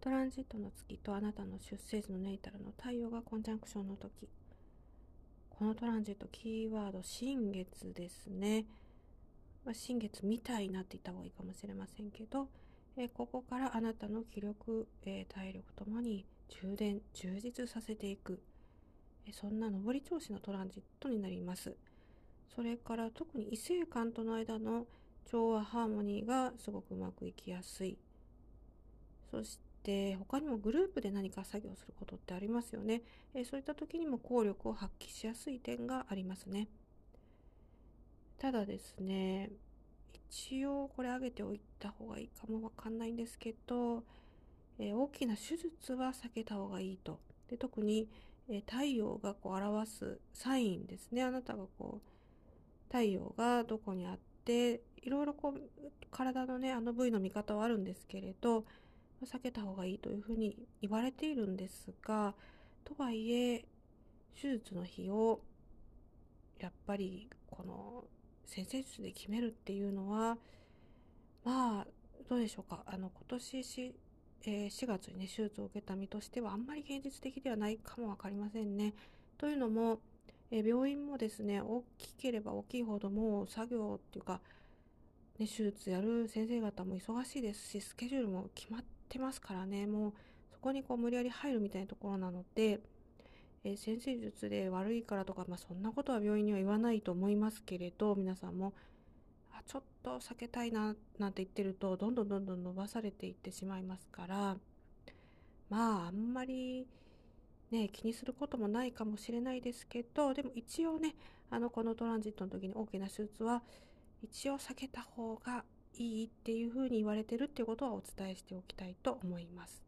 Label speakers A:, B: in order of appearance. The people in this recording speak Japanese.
A: トランジットの月とあなたの出生時のネイタルの太陽がコンジャンクションの時。このトランジットキーワード新月ですね、まあ、新月みたいになって言った方がいいかもしれませんけど、え、ここからあなたの気力、えー、体力ともに充電充実させていく、えそんな上り調子のトランジットになります。それから特に異性間との間の調和ハーモニーがすごくうまくいきやすい。そして他にもグループで何か作業することってありますよね、えそういった時にも効力を発揮しやすい点がありますね。ただですね一応これ挙げておいた方がいいかもわかんないんですけど、え大きな手術は避けた方がいいと。で特に、え太陽がこう表すサインですね。あなたがこう太陽がどこにあっていろいろこう体のねあの部位の見方はあるんですけれど避けた方がいいというふうに言われているんですがとはいえ手術の日をやっぱりこの先生術で決めるっていうのはまあどうでしょうかあの今年し、えー、4月にね手術を受けた身としてはあんまり現実的ではないかも分かりませんね。というのもえ病院もですね大きければ大きいほどもう作業っていうか、ね、手術やる先生方も忙しいですしスケジュールも決まってますからね。もうそこにこう無理やり入るみたいなところなので、え先生術で悪いからとか、まあ、そんなことは病院には言わないと思いますけれど皆さんもあちょっと避けたいななんて言ってるとどんどんどんどん伸ばされていってしまいますからまああんまりね、気にすることもないかもしれないですけど、でも一応ね、あの、このトランジットの時に大きな手術は、一応避けた方がいいっていうふうに言われてるっていうことはお伝えしておきたいと思います。